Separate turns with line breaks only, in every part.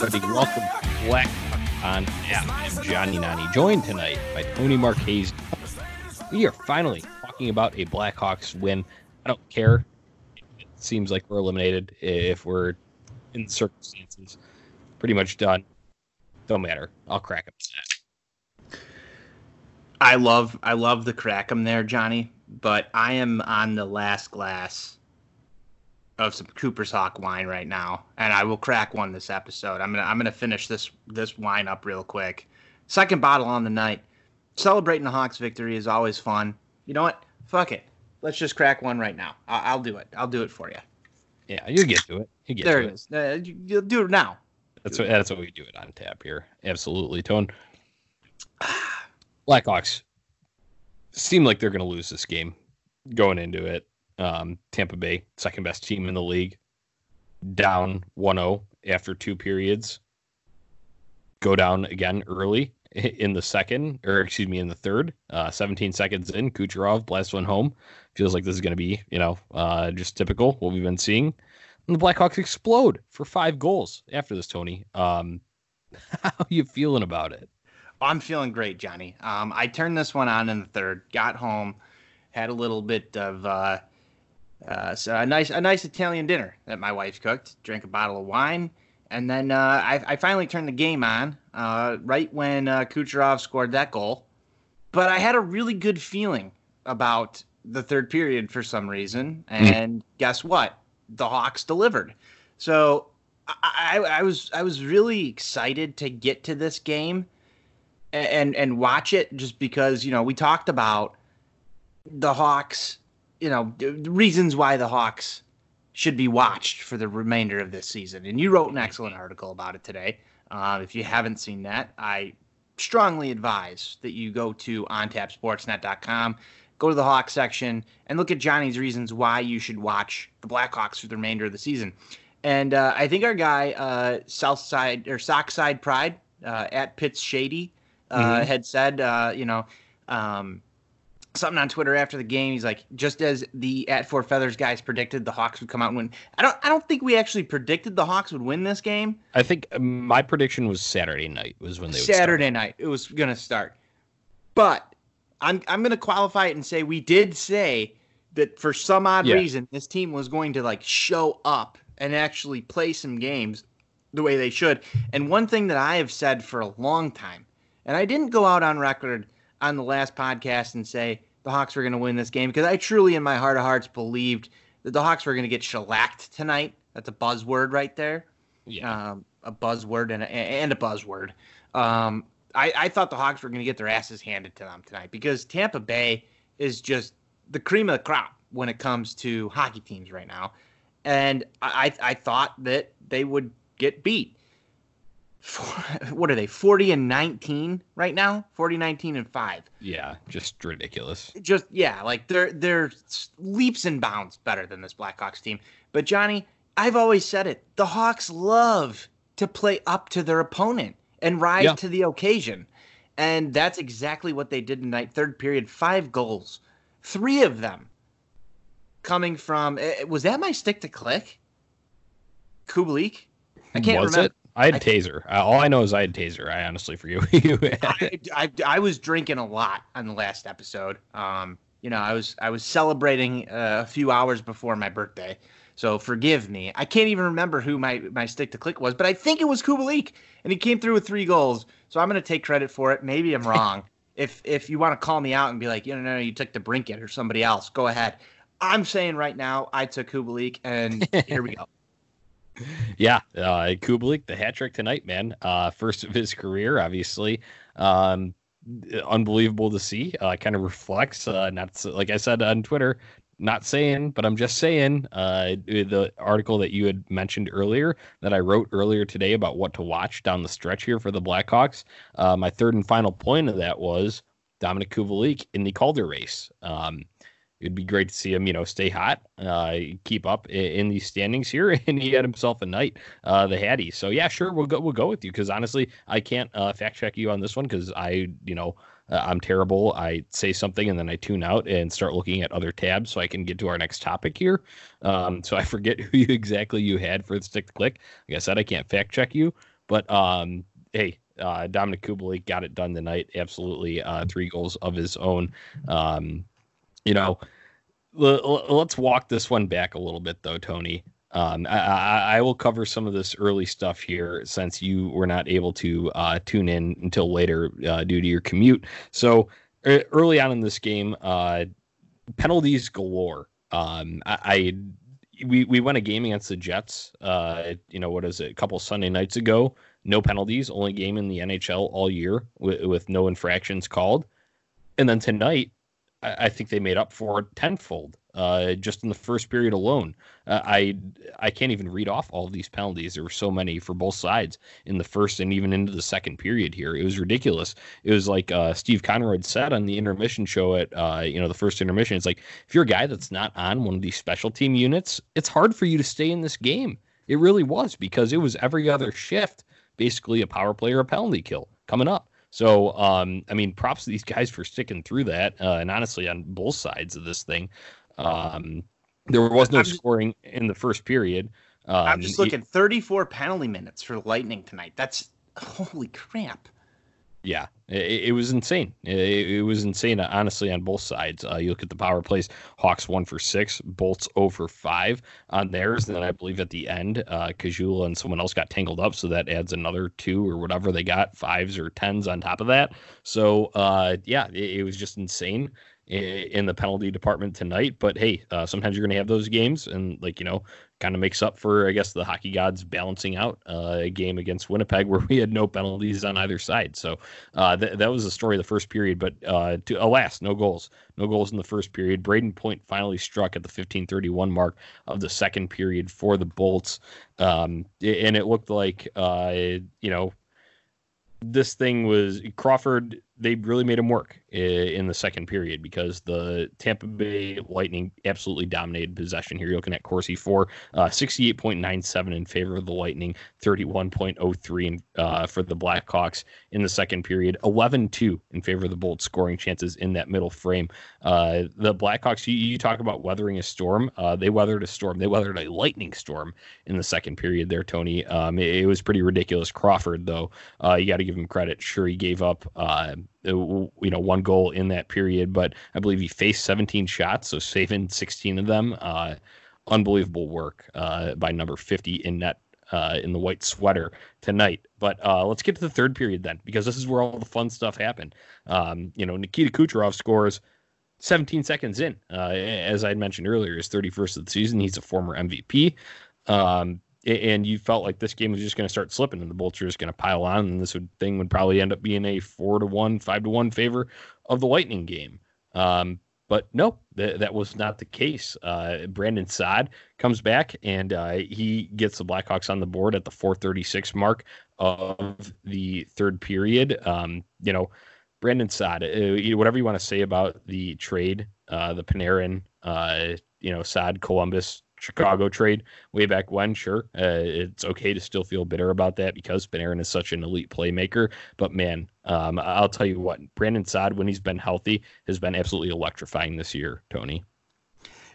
Everybody. Welcome Black on Tap. Johnny Nani, joined tonight by Tony Marquez. We are finally talking about a Blackhawks win. I don't care. It seems like we're eliminated if we're in circumstances. Pretty much done. Don't matter. I'll crack up
I love I love the crack 'em there, Johnny, but I am on the last glass of some Cooper's Hawk wine right now, and I will crack one this episode. I'm gonna I'm gonna finish this this wine up real quick. Second bottle on the night. Celebrating the Hawks victory is always fun. You know what? Fuck it. Let's just crack one right now. I'll, I'll do it. I'll do it for you.
Yeah, you get to it. You get
there
to
it is. Uh, you, you'll do it now.
That's what that's what we do it on tap here. Absolutely, Tone. Blackhawks seem like they're going to lose this game going into it. Um, Tampa Bay, second best team in the league, down 1-0 after two periods. Go down again early in the second, or excuse me, in the third. Uh, 17 seconds in, Kucherov blasts one home. Feels like this is going to be, you know, uh, just typical what we've been seeing. And the Blackhawks explode for five goals after this, Tony. Um, how are you feeling about it?
I'm feeling great, Johnny. Um, I turned this one on in the third, got home, had a little bit of uh, uh, so a nice a nice Italian dinner that my wife cooked, drank a bottle of wine, and then uh, I, I, finally turned the game on uh, right when uh, Kucherov scored that goal. But I had a really good feeling about the third period for some reason, and guess what? The Hawks delivered. So I, I, I was I was really excited to get to this game and and watch it just because you know we talked about the Hawks, you know, reasons why the Hawks should be watched for the remainder of this season. And you wrote an excellent article about it today. Uh, if you haven't seen that, I strongly advise that you go to ontapsportsnet.com, go to the Hawks section, and look at Johnny's reasons why you should watch the Blackhawks for the remainder of the season. And uh, I think our guy, uh, Southside or Sockside Pride uh, at Pitts Shady, uh, mm-hmm. had said, uh, you know, um, something on Twitter after the game. He's like, just as the at Four Feathers guys predicted, the Hawks would come out and win. I don't, I don't think we actually predicted the Hawks would win this game.
I think um, my prediction was Saturday night was when they
Saturday night it was gonna start, but I'm, I'm gonna qualify it and say we did say that for some odd yeah. reason this team was going to like show up and actually play some games the way they should. And one thing that I have said for a long time and I didn't go out on record on the last podcast and say the Hawks were going to win this game because I truly, in my heart of hearts, believed that the Hawks were going to get shellacked tonight. That's a buzzword right there.
Yeah.
Um, a buzzword and a, and a buzzword. Um, I, I thought the Hawks were going to get their asses handed to them tonight because Tampa Bay is just the cream of the crop when it comes to hockey teams right now. And I, I thought that they would get beat what are they 40 and 19 right now? 40 19 and 5
yeah just ridiculous.
Just yeah like they're they're leaps and bounds better than this blackhawks team. But johnny i've always said it the hawks love to play up to their opponent and rise yeah. to the occasion. And that's exactly what they did tonight third period. Five goals. Three of them coming from eh, was that my stick to click? Kubalik
i can't was remember. it? I had I, taser. Uh, all I know is I had taser. I honestly forget what you.
I, I, I, was drinking a lot on the last episode. Um, you know, I was I was celebrating uh, a few hours before my birthday, so forgive me. I can't even remember who my my stick to click was, but I think it was Kubalik, and he came through with three goals. So I'm gonna take credit for it. Maybe I'm wrong. if if you want to call me out and be like, you know, no, you took the Brinket or somebody else, go ahead. I'm saying right now, I took Kubalik, and here we go
yeah, uh, Kubalik, the hat trick tonight, man. Uh, first of his career, obviously. Um, unbelievable to see. Uh, kind of reflects, uh, not like I said on Twitter, not saying, but I'm just saying. Uh, the article that you had mentioned earlier, that I wrote earlier today about what to watch down the stretch here for the Blackhawks. Uh, my third and final point of that was Dominik Kubalik in the Calder race. Um, it'd be great to see him, you know, stay hot, uh, keep up in, in, these standings here, and he had himself a night, uh, the Hattie. So yeah, sure, we'll go, we'll go with you because honestly, I can't uh, fact check you on this one because I, you know, Uh, I'm terrible. I say something and then I tune out and start looking at other tabs so I can get to our next topic here. Um, so I forget who you exactly you had for the stick to click. Like I said, I can't fact check you, but um, hey, uh, Dominik Kubalik got it done tonight. Absolutely, uh, three goals of his own. Um, you know, l- l- let's walk this one back a little bit though, Tony. Um, I, I, will cover some of this early stuff here since you were not able to uh, tune in until later uh, due to your commute. So early on in this game, uh, penalties galore. Um, I, I, we we won a game against the Jets. Uh, you know what is it? A couple Sunday nights ago, no penalties, only game in the NHL all year with, with no infractions called. And then tonight, I, I think they made up for it tenfold uh, just in the first period alone. Uh, I I can't even read off all of these penalties. There were so many for both sides in the first and even into the second period here. It was ridiculous. It was like uh, Steve Konroyd said on the intermission show at uh, you know the first intermission. It's like if you're a guy that's not on one of these special team units, it's hard for you to stay in this game. It really was because it was every other shift basically a power play or a penalty kill coming up. So, um, I mean, props to these guys for sticking through that. Uh, and honestly, on both sides of this thing, um, there was no scoring in the first period.
Um, I'm just looking 34 penalty minutes for Lightning tonight. That's holy crap.
Yeah, it, it was insane. It, it, was insane, honestly, on both sides. Uh, you look at the power plays: Hawks one for six, Bolts over five on theirs. And then I believe at the end, uh, Caggiula and someone else got tangled up, so that adds another two or whatever they got, fives or tens on top of that. So uh, yeah, it, it was just insane in the penalty department tonight. But hey, uh, sometimes you're going to have those games, and like you know, kind of makes up for I guess the hockey gods balancing out uh, a game against Winnipeg where we had no penalties on either side. So uh, th- that was the story of the first period. But uh, to, alas, no goals, no goals in the first period. Brayden Point finally struck at the 15:31 mark of the second period for the Bolts, um, and it looked like uh, you know this thing was Crawford they really made him work in the second period because the Tampa Bay Lightning absolutely dominated possession here. You're looking at Corsi for uh, 68.97 in favor of the Lightning, 31.03 uh, for the Blackhawks in the second period, 11-2 in favor of the Bolts scoring chances in that middle frame. Uh, the Blackhawks, you, you, talk about weathering a storm. Uh, they weathered a storm. They weathered a lightning storm in the second period there, Tony. Um, it, it, was pretty ridiculous. Crawford, though, uh, you got to give him credit. Sure, he gave up uh, you know one goal in that period, but I believe he faced 17 shots, so saving 16 of them. Uh, unbelievable work uh, by number 50 in net uh, in the white sweater tonight. But uh, let's get to the third period then, because this is where all the fun stuff happened. Um, you know, Nikita Kucherov scores 17 seconds in. Uh, as I mentioned earlier, his 31st of the season. He's a former MVP. Um, and you felt like this game was just going to start slipping and the Bolts were just going to pile on and this would, thing would probably end up being a four to one, five to one favor of the Lightning game. Um, but no, th- that was not the case. Uh, Brandon Saad comes back and uh, he gets the Blackhawks on the board at the 436 mark of the third period. Um, you know, Brandon Saad, uh, whatever you want to say about the trade, uh, the Panarin, uh, you know, Saad Columbus Chicago trade way back when, sure, uh, it's okay to still feel bitter about that because Panarin is such an elite playmaker. But man, um, I'll tell you what, Brandon Saad, when he's been healthy, has been absolutely electrifying this year, Tony.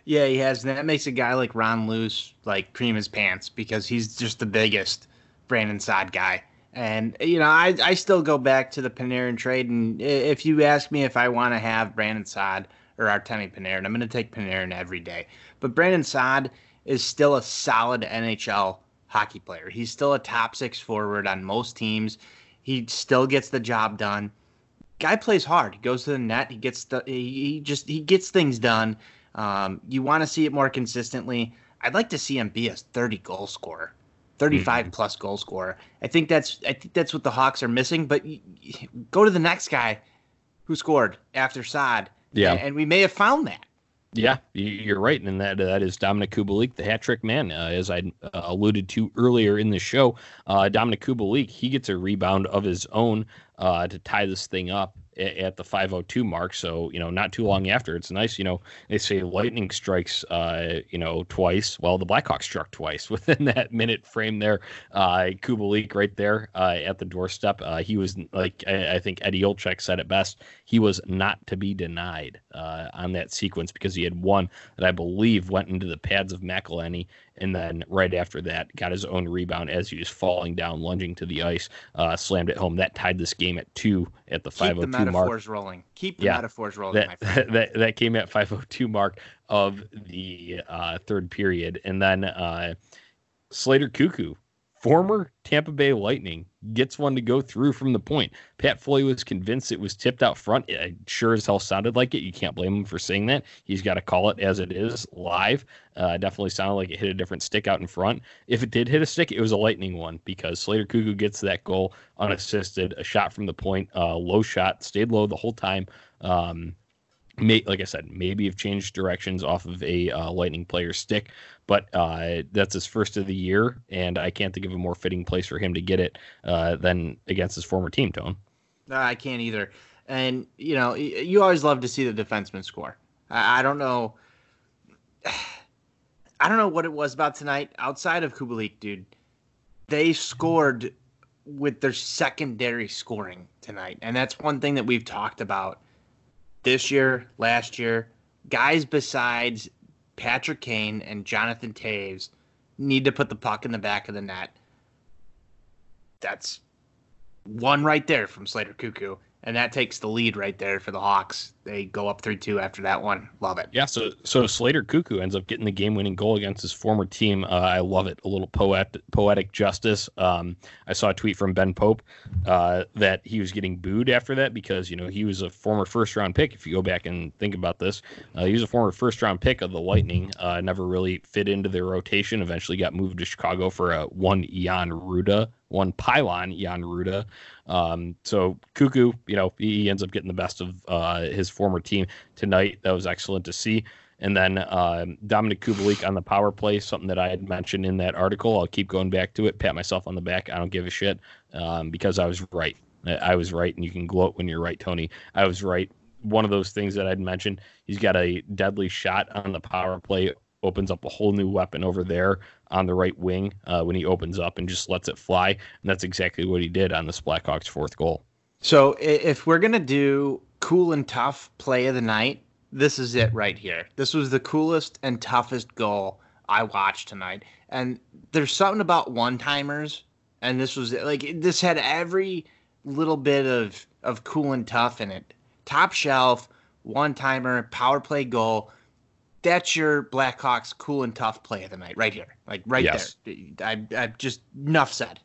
Yeah, he has. And that makes a guy like Ron Luce like cream his pants because he's just the biggest Brandon Saad guy. And you know, I I still go back to the Panarin trade, and if you ask me if I want to have Brandon Saad or Artemi Panarin, I'm going to take Panarin every day. But Brandon Saad is still a solid NHL hockey player. He's still a top six forward on most teams. He still gets the job done. Guy plays hard. He goes to the net. He gets the. He just he gets things done. Um, you want to see it more consistently. I'd like to see him be a 30 goal scorer, 35 mm-hmm. plus goal scorer. I think that's I think that's what the Hawks are missing. But go to the next guy who scored after Saad. Yeah, and, we may have found that.
Yeah, you're right, and that that is Dominik Kubalik, the hat trick man. Uh, as I uh, alluded to earlier in the show, uh, Dominik Kubalik he gets a rebound of his own uh, to tie this thing up at, the 502 mark. So, you know, not too long after. It's nice, you know, they say lightning strikes, uh, you know, twice. Well, the Blackhawks struck twice within that minute frame there. Uh, Kubalik right there uh, at the doorstep. Uh, he was like, I, I, think Eddie Olczyk said it best. He was not to be denied uh, on that sequence because he had one that I believe went into the pads of McElhinney and then right after that got his own rebound as he was falling down, lunging to the ice, uh, slammed it home. That tied this game at two at the five hundred two mark.
Metaphors rolling. Keep the yeah, metaphors rolling.
That, that that came at five hundred two mark of the uh, third period, and then uh, Slater Koekkoek former Tampa Bay Lightning gets one to go through from the point. Pat Foley was convinced it was tipped out front. It sure as hell sounded like it. You can't blame him for saying that. He's got to call it as it is live. Uh, definitely sounded like it hit a different stick out in front. If it did hit a stick, it was a Lightning one because Slater Koekkoek gets that goal unassisted, a shot from the point, uh, low shot, stayed low the whole time. Um, may, like I said, maybe have changed directions off of a uh, Lightning player stick, but uh, that's his first of the year, and I can't think of a more fitting place for him to get it uh, than against his former team, Tone.
I can't either. And, you know, you always love to see the defenseman score. I, I don't know. I don't know what it was about tonight outside of Kubalik, dude. They scored with their secondary scoring tonight. And that's one thing that we've talked about this year, last year, guys besides Patrick Kane and Jonathan Toews need to put the puck in the back of the net. That's one right there from Slater Koekkoek and that takes the lead right there for the Hawks. They go up three two after that one. Love it.
Yeah. So so Slater Koekkoek ends up getting the game winning goal against his former team. Uh, I love it. A little poet poetic justice. Um, I saw a tweet from Ben Pope uh, that he was getting booed after that because you know he was a former first round pick. If you go back and think about this, uh, he was a former first round pick of the Lightning. Uh, never really fit into their rotation. Eventually got moved to Chicago for a one Jan Rutta one pylon Jan Rutta. Um, so Koekkoek, you know, he ends up getting the best of uh, his former team tonight. That was excellent to see. And then uh, Dominik Kubalik on the power play, something that I had mentioned in that article. I'll keep going back to it, pat myself on the back. I don't give a shit um, because I was right. I was right, and you can gloat when you're right, Tony. I was right. One of those things that I'd mentioned, he's got a deadly shot on the power play opens up a whole new weapon over there on the right wing uh, when he opens up and just lets it fly. And that's exactly what he did on this Blackhawks fourth goal.
So if we're gonna do cool and tough play of the night, this is it right here. This was the coolest and toughest goal I watched tonight. And there's something about one timers, and this was like this had every little bit of of cool and tough in it. Top shelf, one timer, power play goal that's your Blackhawks cool and tough play of the night right here, like right yes. there. I, I just enough said.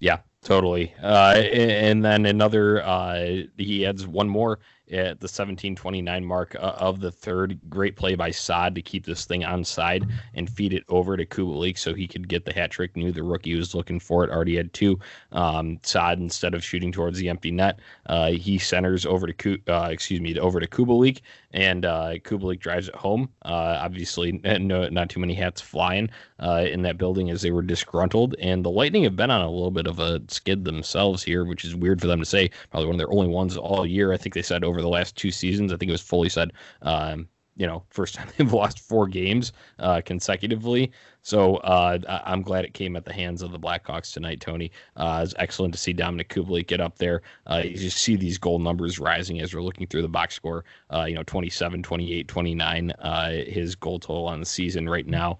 Yeah, totally. Uh, and then another, uh, he adds one more at the 1729 mark uh, of the third. Great play by Saad to keep this thing on side and feed it over to Kubalik so he could get the hat trick. Knew the rookie was looking for it. Already had two. Um, Saad, instead of shooting towards the empty net, uh, he centers over to uh, excuse me over to Kubalik, and uh, Kubalik drives it home. Uh, obviously, no, not too many hats flying uh, in that building as they were disgruntled. And the Lightning have been on a little bit of a skid themselves here, which is weird for them to say. Probably one of their only ones all year. I think they said over the last two seasons. I think it was Foley said. Um, you know, first time they've lost four games uh, consecutively. So uh, I- am glad it came at the hands of the Blackhawks tonight, Tony. Uh, it's excellent to see Dominik Kubalik get up there. Uh, you just see these goal numbers rising as we're looking through the box score. Uh, you know, 27, 28, 29. Uh, his goal total on the season right now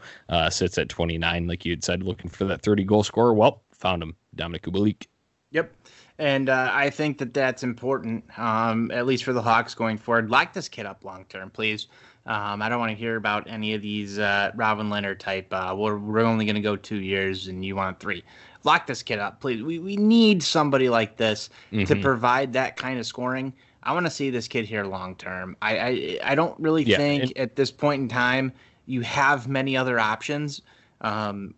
sits at 29. Like you had said, looking for that 30 goal scorer. Well, found him, Dominik Kubalik.
Yep and uh, I think that that's important, um, at least for the Hawks going forward. Lock this kid up long term, please. Um, I don't want to hear about any of these uh, Robin Lehner type. Uh, we're, we're only going to go two years, and you want three. Lock this kid up, please. We we need somebody like this mm-hmm. to provide that kind of scoring. I want to see this kid here long term. I, I I don't really yeah, think and- at this point in time you have many other options. Um,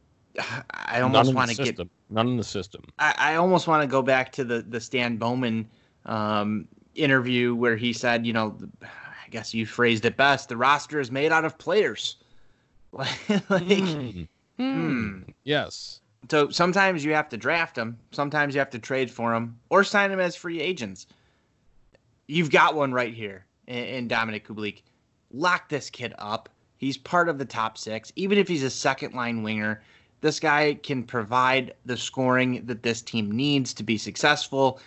I almost want to get
None in the system.
I, I almost want to go back to the the Stan Bowman um, interview where he said, you know, I guess you phrased it best. The roster is made out of players. like, mm.
Hmm. yes.
So sometimes you have to draft them. Sometimes you have to trade for them or sign them as free agents. you've got one right here in, Dominic Dominik Kubalik. Lock this kid up. He's part of the top six. Even if he's a second line winger, this guy can provide the scoring that this team needs to be successful.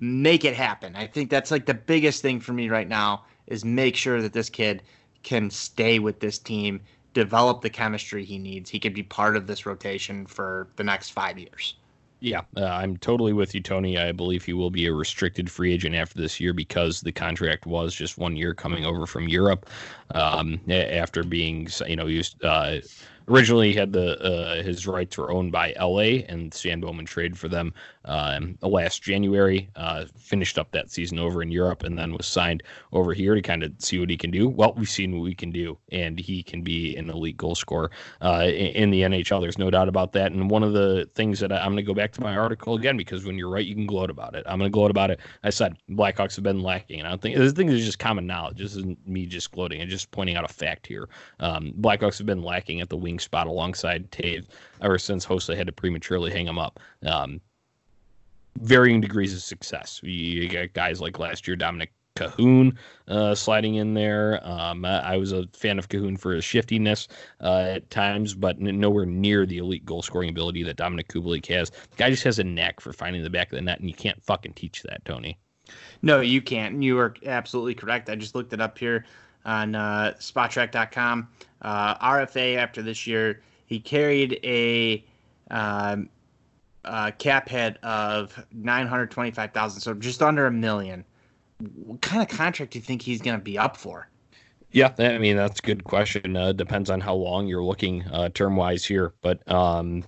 Make it happen. I think that's like the biggest thing for me right now is make sure that this kid can stay with this team, develop the chemistry he needs. He could be part of this rotation for the next five years.
Yeah, uh, I'm totally with you, Tony. I believe he will be a restricted free agent after this year because the contract was just one year coming over from Europe um, after being, you know, used. Uh, originally had the uh, his rights were owned by LA, and Stan Bowman traded for them um, last January. Uh, finished up that season over in Europe, and then was signed over here to kind of see what he can do. Well, we've seen what we can do, and he can be an elite goal scorer uh, in, the NHL. There's no doubt about that. And one of the things that I, I'm going to go back to my article again because when you're right, you can gloat about it. I'm going to gloat about it. I said Blackhawks have been lacking, and I don't think this thing is just common knowledge. This isn't me just gloating. I'm just pointing out a fact here. Um, Blackhawks have been lacking at the wing spot alongside Toews ever since Hossa had to prematurely hang him up. Um, varying degrees of success. You got guys like last year, Dominik Kahun uh, sliding in there. Um, I was a fan of Kahun for his shiftiness uh, at times, but nowhere near the elite goal scoring ability that Dominik Kubalik has. The guy just has a knack for finding the back of the net, and you can't fucking teach that, Tony.
No, you can't. You are absolutely correct. I just looked it up here on uh, Spotrac.com. Uh, RFA after this year, he carried a um, uh, cap hit of nine hundred twenty-five thousand, so just under a million. What kind of contract do you think he's going to be up for?
Yeah, I mean that's a good question. Uh, depends on how long you're looking uh, term wise here, but um,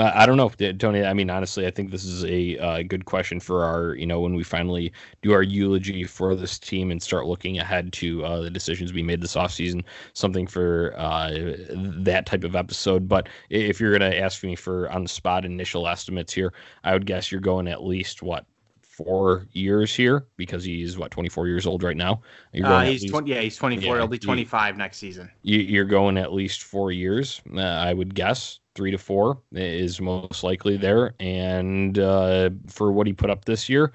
I don't know, Tony. I mean, honestly, I think this is a uh, good question for our, you know, when we finally do our eulogy for this team and start looking ahead to uh, the decisions we made this offseason, something for uh, that type of episode. But if you're going to ask me for on the spot initial estimates here, I would guess you're going at least what four years here because he's what 24 years old right now.
Uh, he's least, 20. Yeah, he's 24. Yeah, He'll be 25 you, next season.
You, are going at least four years, uh, I would guess three to four is most likely there. And uh, for what he put up this year,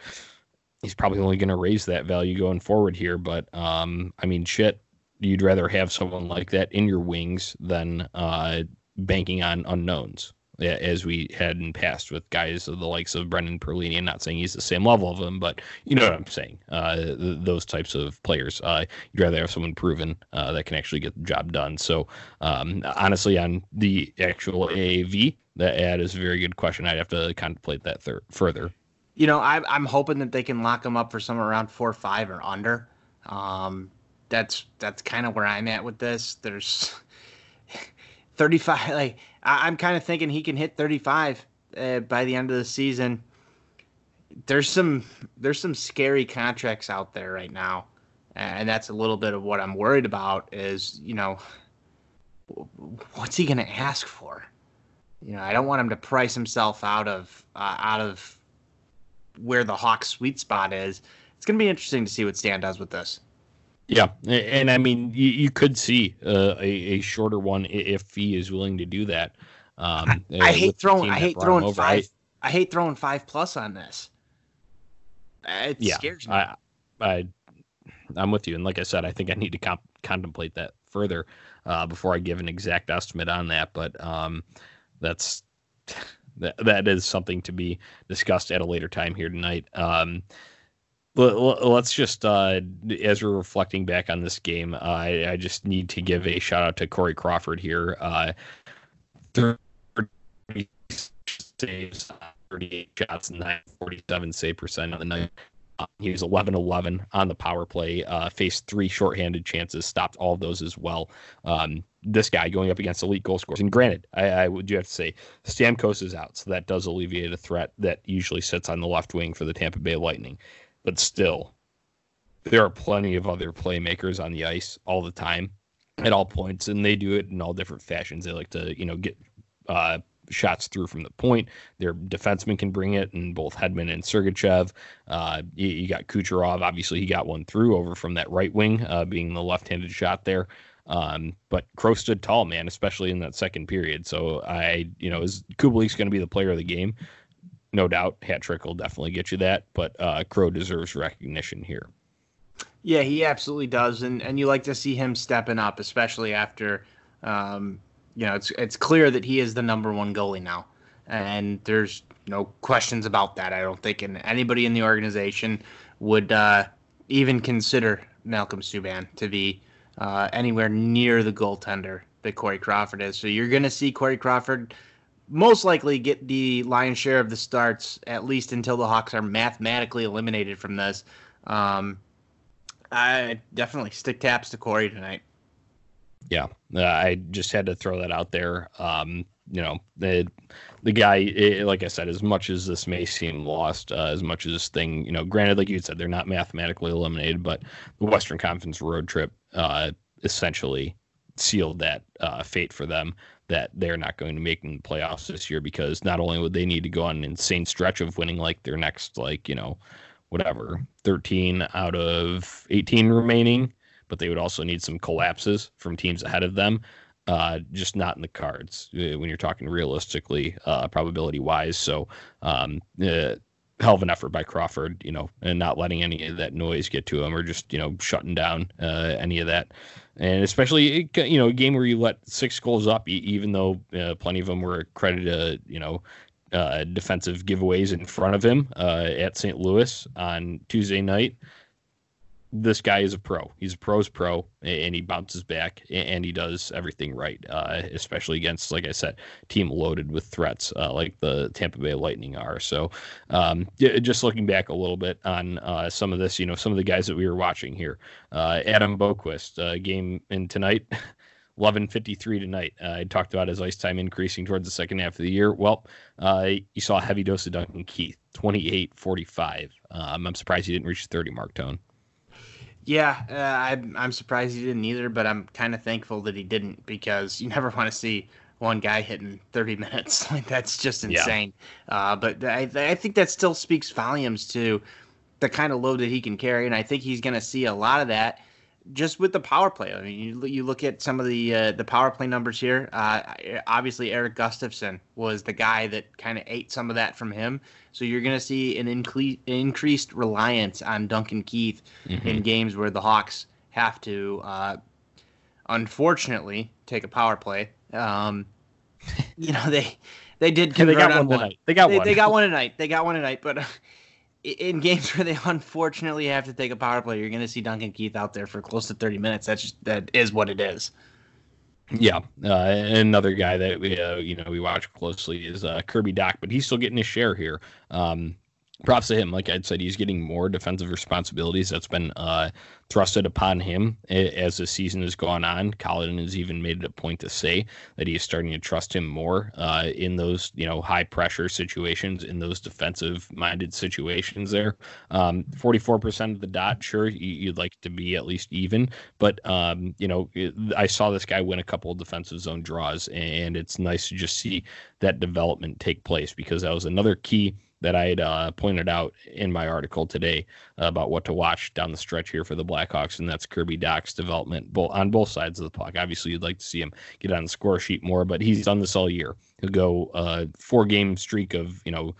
he's probably only going to raise that value going forward here. But um, I mean, shit, you'd rather have someone like that in your wings than uh, banking on unknowns as we had in past with guys of the likes of Brendan Perlini. I'm not saying he's the same level of him, but you know what I'm saying. Uh, th- those types of players, uh, you'd rather have someone proven uh, that can actually get the job done. So um, honestly, on the actual AAV, that ad is a very good question. I'd have to contemplate that thir- further.
You know, I, I'm hoping that they can lock him up for somewhere around four or five or under. Um, that's that's kind of where I'm at with this. There's 35 like I, am kind of thinking he can hit 35 uh, by the end of the season. There's some there's some scary contracts out there right now, and that's a little bit of what I'm worried about. Is you know, what's he going to ask for? You know, I don't want him to price himself out of uh, out of where the Hawks' sweet spot is. It's going to be interesting to see what Stan does with this.
Yeah, and I mean, you, you could see uh, a, a shorter one if he is willing to do that.
Um, I, I hate throwing. I hate throwing over. five. I, I, hate throwing five plus on this. It yeah, scares me. I,
I, I'm with you, and like I said, I think I need to comp- contemplate that further uh, before I give an exact estimate on that. But um, that's that that is something to be discussed at a later time here tonight. Um, let's just uh, as we're reflecting back on this game I, I just need to give a shout out to corey crawford here uh, 30 saves 38 shots 947 save percent on the night. Uh, he was 11 11 on the power play uh, faced three shorthanded chances stopped all of those as well. Um, this guy going up against elite goal scorers and granted i, I would you have to say stamkos is out so that does alleviate a threat that usually sits on the left wing for the tampa bay lightning but still, there are plenty of other playmakers on the ice all the time at all points, and they do it in all different fashions. They like to, you know, get uh, shots through from the point. Their defensemen can bring it, and both Hedman and Sergachev. Uh, you, you, got Kucherov. Obviously, he got one through over from that right wing, uh, being the left-handed shot there. Um, but Crow stood tall, man, especially in that second period. So I, you know, is Kubalik's going to be the player of the game? No doubt, hat trick will definitely get you that. But uh, Crow deserves recognition here.
Yeah, he absolutely does, and and you like to see him stepping up, especially after, um, you know, it's it's clear that he is the number one goalie now, and there's no questions about that. I don't think and anybody in the organization would uh, even consider Malcolm Subban to be uh, anywhere near the goaltender that Corey Crawford is. So you're going to see Corey Crawford most likely get the lion's share of the starts at least until the Hawks are mathematically eliminated from this. Um, I definitely stick taps to Corey tonight.
Yeah, uh, I just had to throw that out there. Um, you know, the the guy, it, like I said, as much as this may seem lost, uh, as much as this thing, you know, granted, like you said, they're not mathematically eliminated, but the Western Conference road trip uh, essentially sealed that uh, fate for them that they're not going to make the playoffs this year because not only would they need to go on an insane stretch of winning like their next like you know whatever 13 out of 18 remaining but they would also need some collapses from teams ahead of them uh, just not in the cards uh, when you're talking realistically uh, probability wise so um, uh, hell of an effort by Crawford, you know, and not letting any of that noise get to him or just, you know, shutting down uh, any of that. And especially, you know, a game where you let six goals up, even though uh, plenty of them were credited, you know, uh, defensive giveaways in front of him uh, at St. Louis on Tuesday night this guy is a pro. He's a pro's pro, and he bounces back and he does everything right, uh, especially against, like I said, team loaded with threats uh, like the Tampa Bay Lightning are. So, um, just looking back a little bit on uh, some of this, you know, some of the guys that we were watching here, uh, Adam Boqvist, uh, game in tonight. 11:53 tonight. Uh, I talked about his ice time increasing towards the second half of the year. Well, you saw a heavy dose of Duncan Keith, 28:45. Um, I'm surprised he didn't reach the 30 mark tone.
Yeah, uh, I'm I'm surprised he didn't either, but I'm kind of thankful that he didn't because you never want to see one guy hitting 30 minutes. like that's just insane. Yeah. Uh, but I I think that still speaks volumes to the kind of load that he can carry, and I think he's going to see a lot of that just with the power play. I mean, you, you look at some of the uh, the power play numbers here. Uh, obviously, Erik Gustafsson was the guy that kind of ate some of that from him. So you're going to see an incre- increased reliance on Duncan Keith mm-hmm. in games where the Hawks have to, uh, unfortunately, take a power play. Um, you know they they did
they got on one, tonight. They got
they,
one.
They got one tonight. They got one tonight, but in games where they unfortunately have to take a power play, you're going to see Duncan Keith out there for close to 30 minutes. That's just, that is what it is.
Yeah, uh, another guy that we uh, you know we watch closely is uh, Kirby Dach, but he's still getting his share here. Um, props to him. Like I said, he's getting more defensive responsibilities. That's been uh, thrusted upon him as the season has gone on. Colin has even made it a point to say that he is starting to trust him more uh, in those you know high pressure situations, in those defensive minded situations. There, um, forty four percent of the dot. Sure, you'd like to be at least even, but um, you know I saw this guy win a couple of defensive zone draws, and it's nice to just see that development take place because that was another key that I had uh, pointed out in my article today about what to watch down the stretch here for the Blackhawks, and that's Kirby Dach's development both on both sides of the puck. Obviously, you'd like to see him get on the score sheet more, but he's done this all year. He'll go uh, four game streak of you know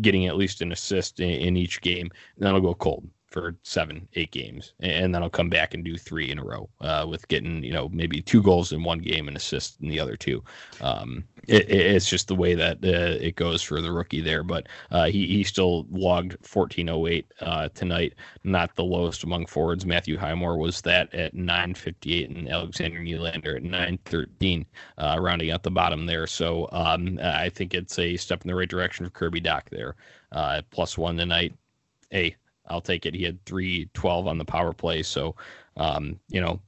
getting at least an assist in, in each game, and then he'll go cold for seven, eight games, and then I'll come back and do three in a row uh, with getting you know maybe two goals in one game and assist in the other two. Um, it, it's just the way that uh, it goes for the rookie there, but uh, he he still logged 1408 uh, tonight, not the lowest among forwards. Matthew Highmore was that at 958, and Alexander Nylander at 913, uh, rounding out the bottom there. So um, I think it's a step in the right direction for Kirby Dach there. Uh, plus one tonight. Hey, I'll take it. He had 312 on the power play. So, um, you know,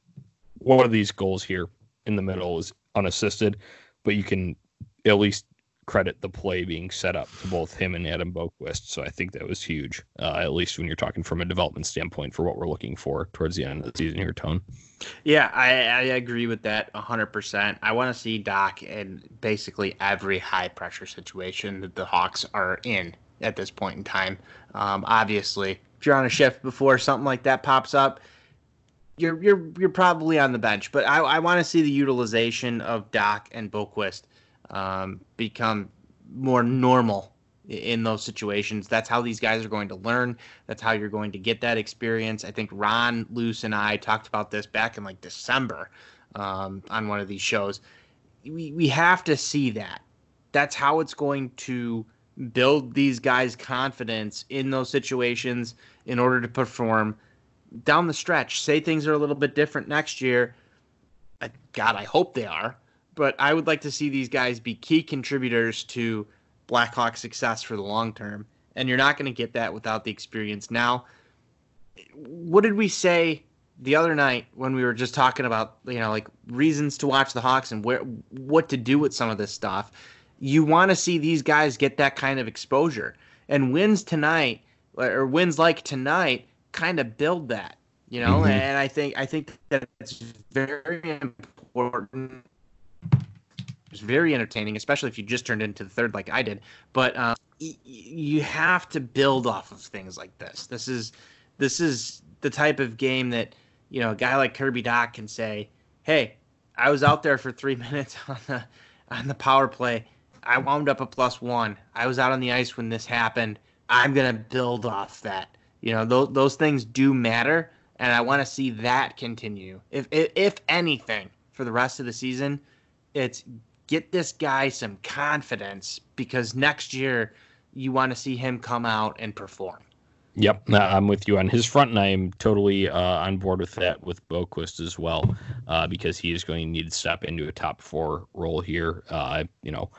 one of these goals here in the middle is unassisted, but you can at least credit the play being set up to both him and Adam Boqvist. So I think that was huge, uh, at least when you're talking from a development standpoint for what we're looking for towards the end of the season here, Tone.
Yeah, I, I agree with that 100%. I want to see Dach in basically every high pressure situation that the Hawks are in at this point in time. Um, obviously, if you're on a shift before something like that pops up, you're you're you're probably on the bench. But I, I want to see the utilization of Dach and Boqvist um, become more normal in those situations. That's how these guys are going to learn. That's how you're going to get that experience. I think Ron Luce and I talked about this back in like December um, on one of these shows. We we have to see that. That's how it's going to build these guys' confidence in those situations in order to perform down the stretch. Say things are a little bit different next year. God, I hope they are. But I would like to see these guys be key contributors to Blackhawks success for the long term. And you're not going to get that without the experience. Now, what did we say the other night when we were just talking about, you know, like reasons to watch the Hawks and where what to do with some of this stuff? You want to see these guys get that kind of exposure. And wins tonight or wins like tonight kind of build that, you know? Mm-hmm. And I think I think that it's very important It's very entertaining, especially if you just turned into the third like I did. But um, y- you have to build off of things like this. This is this is the type of game that you know a guy like Kirby Dach can say, "Hey, I was out there for three minutes on the on the power play. I wound up a plus one. I was out on the ice when this happened. I'm gonna build off that. You know, those those things do matter, and I want to see that continue. If, if if anything, for the rest of the season, it's get this guy some confidence because next year you want to see him come out and perform.
Yep, I'm with you on his front, and I'm totally uh, on board with that with Boqvist as well, uh, because he is going to need to step into a top four role here. Uh, you know,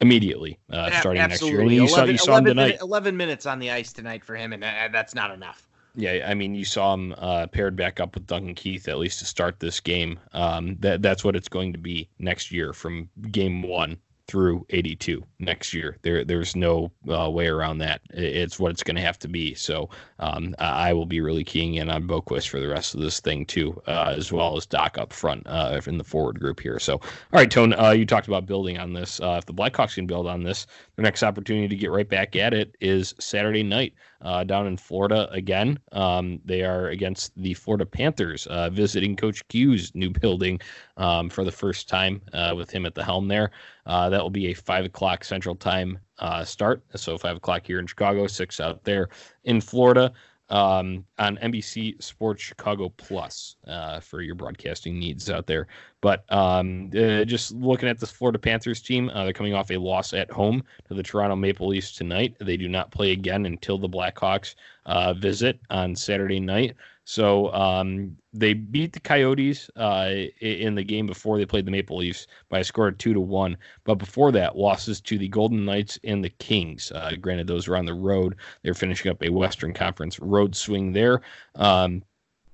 immediately uh, starting
Absolutely.
next
year. And you 11, saw you saw him tonight. Minute, Eleven minutes on the ice tonight for him, and uh, that's not enough.
Yeah, I mean, you saw him uh, paired back up with Duncan Keith at least to start this game. Um, that that's what it's going to be next year from game one through 82 next year. There, there's no uh, way around that. It's what it's going to have to be. So um, I will be really keying in on Boqvist for the rest of this thing too, uh, as well as Dach up front uh, in the forward group here. So, all right, Tone, uh, you talked about building on this. Uh, if the Blackhawks can build on this, their next opportunity to get right back at it is Saturday night uh, down in Florida again. Um, they are against the Florida Panthers, uh, visiting Coach Q's new building um, for the first time uh, with him at the helm there. Uh, that will be a five o'clock Central Time uh, start. So five o'clock here in Chicago, six out there in Florida um, on NBC Sports Chicago Plus uh, for your broadcasting needs out there. But um, uh, just looking at this Florida Panthers team, uh, they're coming off a loss at home to the Toronto Maple Leafs tonight. They do not play again until the Blackhawks uh, visit on Saturday night. So um, they beat the Coyotes uh, in the game before they played the Maple Leafs by a score of two to one. But before that, losses to the Golden Knights and the Kings. Uh, granted, those were on the road. They're finishing up a Western Conference road swing there. Um,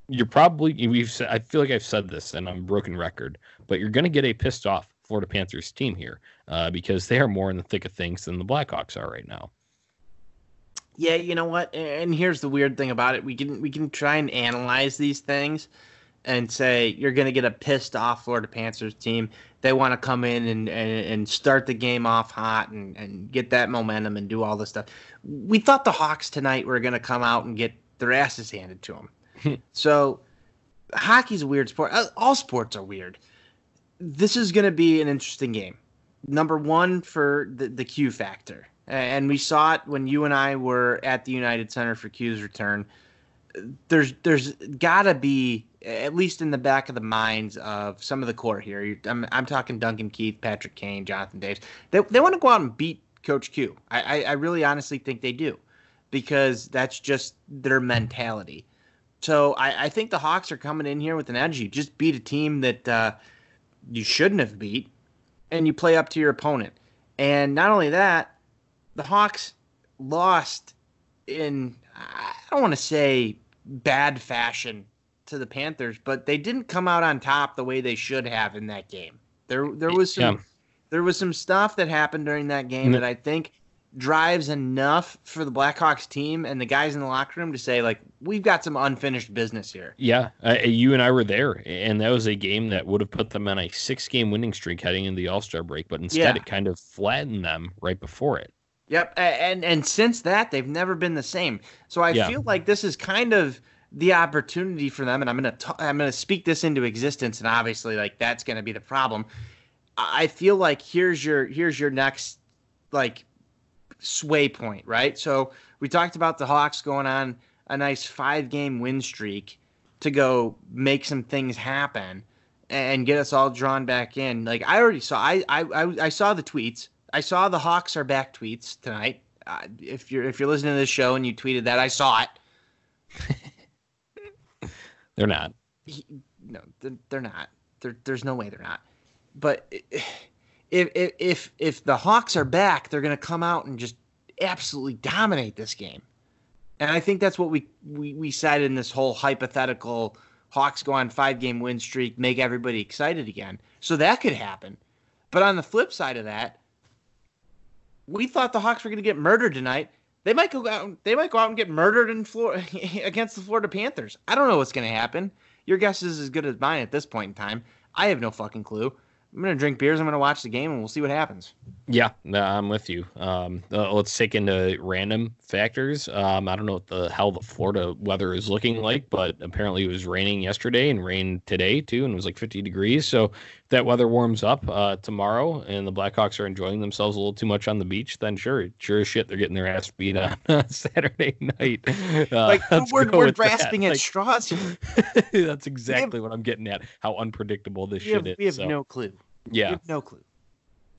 you're probably we've I feel like I've said this and I'm broken record, but you're going to get a pissed off Florida Panthers team here uh, because they are more in the thick of things than the Blackhawks are right now
yeah, you know what? And here's the weird thing about it: we can we can try and analyze these things and say you're going to get a pissed off Florida Panthers team. They want to come in and, and, and start the game off hot and, and get that momentum and do all this stuff. We thought the Hawks tonight were going to come out and get their asses handed to them. so hockey's a weird sport. Uh, all sports are weird. This is going to be an interesting game. Number one for the, the Q factor and we saw it when you and I were at the United Center for Q's return. There's there's got to be at least in the back of the minds of some of the core here. I'm, I'm talking Duncan Keith, Patrick Kane, Jonathan Toews. They they want to go out and beat Coach Q. I, I, I really honestly think they do because that's just their mentality. So I, I think the Hawks are coming in here with an edge. You just beat a team that uh, you shouldn't have beat, and you play up to your opponent. And not only that, the Hawks lost in I don't want to say bad fashion to the Panthers, but they didn't come out on top the way they should have in that game. There there was some yeah. there was some stuff that happened during that game mm-hmm. that I think drives enough for the Blackhawks team and the guys in the locker room to say like we've got some unfinished business here.
Yeah, uh, you and I were there, and that was a game that would have put them on a six-game winning streak heading into the All Star break, but instead yeah. it kind of flattened them right before it.
Yep, and and since that they've never been the same. So I yeah. feel like this is kind of the opportunity for them, and I'm gonna t- I'm gonna speak this into existence, and obviously like that's gonna be the problem. I feel like here's your here's your next like sway point, right? So we talked about the Hawks going on a nice five game win streak to go make some things happen and get us all drawn back in. Like I already saw, I I I, I saw the tweets. I saw the Hawks are back tweets tonight. Uh, if you're if you're listening to this show and you tweeted that, I saw it.
they're not.
He, no, they're, they're not. They're, there's no way they're not. But if if if if the Hawks are back, they're going to come out and just absolutely dominate this game. And I think that's what we we we said in this whole hypothetical Hawks go on five game win streak, make everybody excited again. So that could happen. But on the flip side of that, we thought the Hawks were going to get murdered tonight. They might go out. They might go out and get murdered in Florida against the Florida Panthers. I don't know what's going to happen. Your guess is as good as mine at this point in time. I have no fucking clue. I'm gonna drink beers. I'm gonna watch the game, and we'll see what happens.
Yeah, I'm with you. Um, uh, let's take into random factors. Um, I don't know what the hell the Florida weather is looking like, but apparently it was raining yesterday and rained today too, and it was like 50 degrees. So that weather warms up uh, tomorrow, and the Blackhawks are enjoying themselves a little too much on the beach, then sure, sure as shit, they're getting their ass beat on Saturday night.
Uh, like we're, we're grasping that. at like, straws.
that's exactly have, what I'm getting at. How unpredictable this shit
have,
is.
We have so. no clue.
Yeah.
no clue.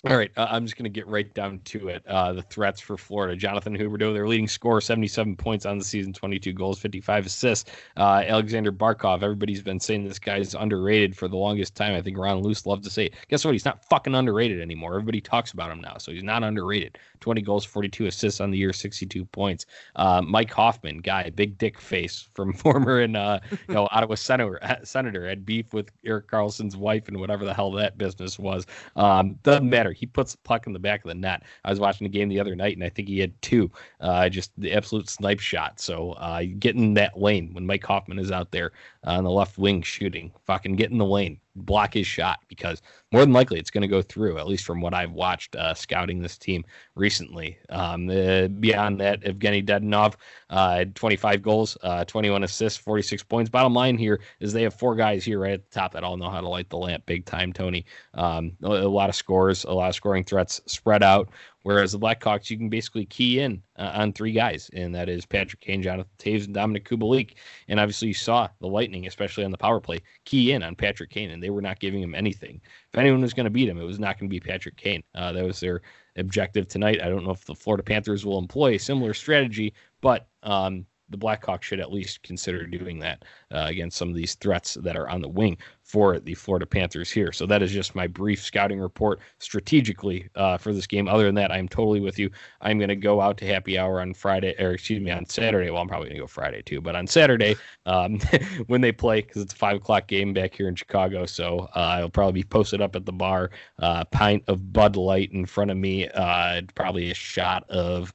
All right, uh, I'm just going to get right down to it. Uh, the threats for Florida: Jonathan Huberdeau, their leading scorer, 77 points on the season, 22 goals, 55 assists. Uh, Aleksander Barkov, everybody's been saying this guy's underrated for the longest time. I think Ron Luce loved to say it. Guess what? He's not fucking underrated anymore. Everybody talks about him now, so he's not underrated. 20 goals, 42 assists on the year, 62 points. Uh, Mike Hoffman, guy, big dick face from former and uh, you know Ottawa senator, senator, had beef with Erik Karlsson's wife and whatever the hell that business was. Um, doesn't matter. He puts the puck in the back of the net. I was watching the game the other night, and I think he had two, uh, just the absolute snipe shot. So uh, getting that lane when Mike Hoffman is out there on the left wing shooting, fucking get in the lane block his shot because more than likely it's going to go through, at least from what I've watched uh, scouting this team recently. Um, uh, beyond that, Evgeny Dadonov, uh, 25 goals, uh, 21 assists, 46 points. Bottom line here is they have four guys here right at the top that all know how to light the lamp big time, Tony. Um, a, a lot of scores, a lot of scoring threats spread out. Whereas the Blackhawks, you can basically key in uh, on three guys, and that is Patrick Kane, Jonathan Toews, and Dominik Kubalik. And obviously, you saw the Lightning, especially on the power play, key in on Patrick Kane, and they were not giving him anything. If anyone was going to beat him, it was not going to be Patrick Kane. Uh, that was their objective tonight. I don't know if the Florida Panthers will employ a similar strategy, but um, the Blackhawks should at least consider doing that uh, against some of these threats that are on the wing for the Florida Panthers here. So that is just my brief scouting report strategically uh, for this game. Other than that, I'm totally with you. I'm going to go out to happy hour on Friday, or excuse me, on Saturday. Well, I'm probably going to go Friday too, but on Saturday um, when they play, because it's a five o'clock game back here in Chicago. So uh, I'll probably be posted up at the bar, uh, pint of Bud Light in front of me, uh, probably a shot of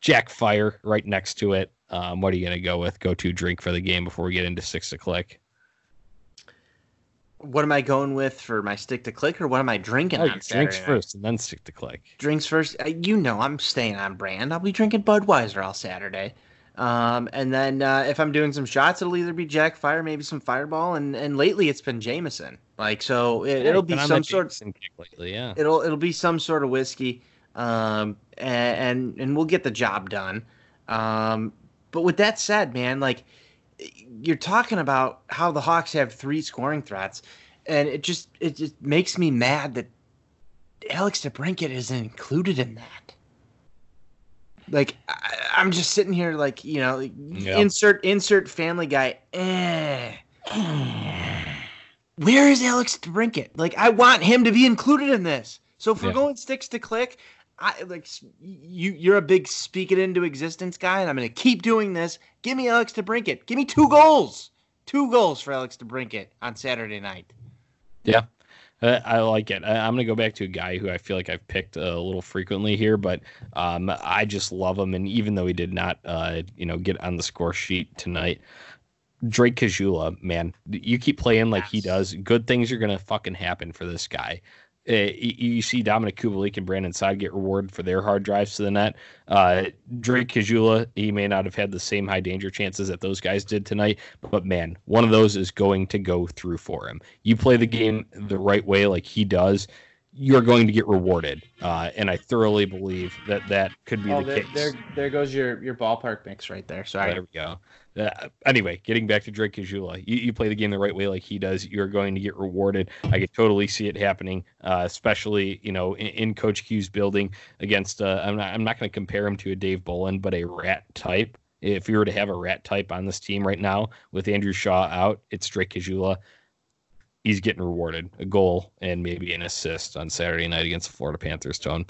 Jack Fire right next to it um, what are you going to go with? Go to drink for the game before we get into six to click.
What am I going with for my stick to click, or what am I drinking? Oh, on
drinks
night?
first, and then stick to click.
Drinks first. Uh, you know, I'm staying on brand. I'll be drinking Budweiser all Saturday, um, and then uh, if I'm doing some shots, it'll either be Jack Fire, maybe some Fireball, and and lately it's been Jameson. Like so, it, will be some sort. Of,
lately, yeah.
It'll it'll be some sort of whiskey, um, and, and and we'll get the job done. Um, but with that said, man, like you're talking about how the Hawks have three scoring threats, and it just it just makes me mad that Alex DeBrincat isn't included in that. Like I, am just sitting here, like you know, yep. insert insert Family Guy. Eh. Where is Alex DeBrincat? Like I want him to be included in this. So if we're going sticks to click, I like you. You're a big speak it into existence guy, and I'm going to keep doing this. Give me Alex DeBrincat. Give me two goals. Two goals for Alex DeBrincat on Saturday night.
Yeah, uh, I like it. I, am going to go back to a guy who I feel like I've picked a little frequently here, but um, I just love him. And even though he did not, uh, you know, get on the score sheet tonight, Drake Caggiula, man, you keep playing like yes. he does. Good things are going to fucking happen for this guy. Uh, you see Dominik Kubalik and Brandon Saad get rewarded for their hard drives to the net. Uh, Drake Caggiula, he may not have had the same high danger chances that those guys did tonight, but man, one of those is going to go through for him. You play the game the right way, like he does. you're going to get rewarded. Uh, and I thoroughly believe that that could be
oh,
the
there,
case.
There, there goes your your ballpark mix right there. Sorry.
There we go. Uh, anyway, getting back to Drake Caggiula, you, you play the game the right way like he does, you're going to get rewarded. I could totally see it happening, uh, especially you know in, in, Coach Q's building against. Uh, I'm not I'm not going to compare him to a Dave Bolland, but a rat type. If you were to have a rat type on this team right now with Andrew Shaw out, it's Drake Caggiula. He's getting rewarded a goal and maybe an assist on Saturday night against the Florida Panthers. Tone.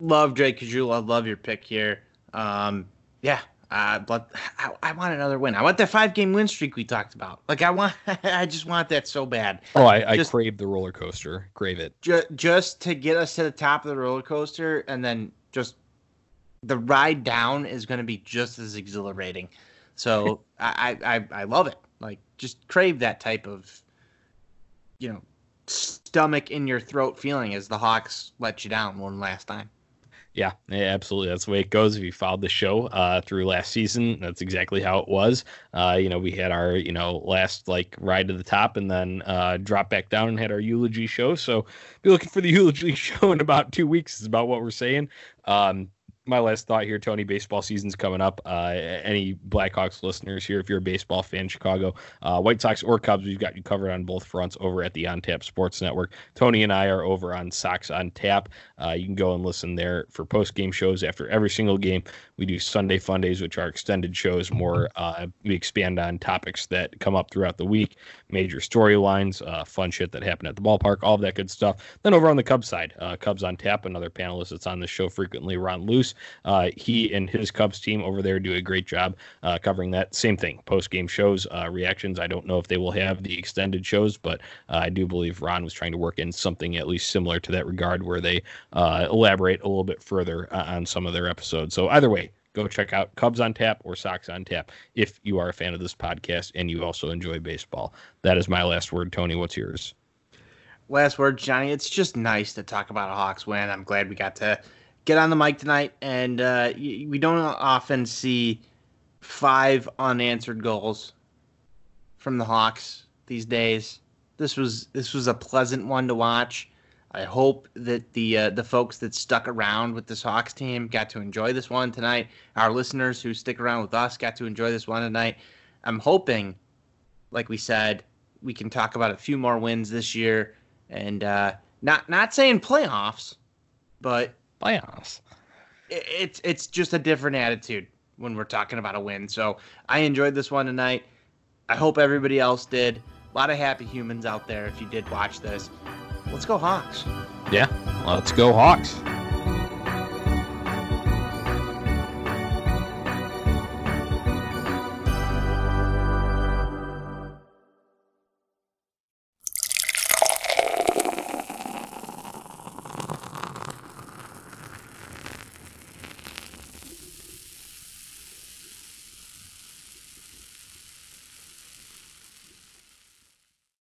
Love Drake Caggiula. Love your pick here. Um, yeah, uh, but I, I, want another win. I want that five game win streak we talked about. Like I want, I just want that so bad.
Oh, I, I crave the roller coaster. Crave it.
Ju- just to get us to the top of the roller coaster, and then just the ride down is going to be just as exhilarating. So I, I, I love it. Like just crave that type of, you know, stomach in your throat feeling as the Hawks let you down one last time.
Yeah, absolutely. That's the way it goes. If you followed the show uh, through last season, that's exactly how it was. Uh, you know, we had our you know last like ride to the top, and then uh, drop back down and had our eulogy show. So be looking for the eulogy show in about two weeks. Is about what we're saying. Um, my last thought here, Tony. Baseball season's coming up. Uh, any Blackhawks listeners here, if you're a baseball fan, Chicago, uh, White Sox or Cubs, we've got you covered on both fronts over at the On Tap Sports Network. Tony and I are over on Sox on Tap. Uh, you can go and listen there for post game shows after every single game. We do Sunday Fun Days, which are extended shows. More uh, we expand on topics that come up throughout the week, major storylines, uh, fun shit that happened at the ballpark, all of that good stuff. Then over on the Cubs side, uh, Cubs on Tap, another panelist that's on the show frequently, Ron Luce. Uh, he and his Cubs team over there do a great job uh, covering that same thing. Post game shows, reactions. I don't know if they will have the extended shows, but I do believe Ron was trying to work in something at least similar to that regard, where they elaborate a little bit further on some of their episodes. So either way go check out Cubs on Tap or Sox on Tap if you are a fan of this podcast and you also enjoy baseball. That is my last word. Tony, what's yours?
Last word, Johnny. It's just nice to talk about a Hawks win. I'm glad we got to get on the mic tonight, and uh, we don't often see five unanswered goals from the Hawks these days. This was this was a pleasant one to watch. I hope that the uh, the folks that stuck around with this Hawks team got to enjoy this one tonight. Our listeners who stick around with us got to enjoy this one tonight. I'm hoping, like we said, we can talk about a few more wins this year, and uh, not not saying playoffs, but
playoffs.
It's it's just a different attitude when we're talking about a win. So I enjoyed this one tonight. I hope everybody else did. A lot of happy humans out there if you did watch this. Let's go Hawks.
Yeah, let's go Hawks.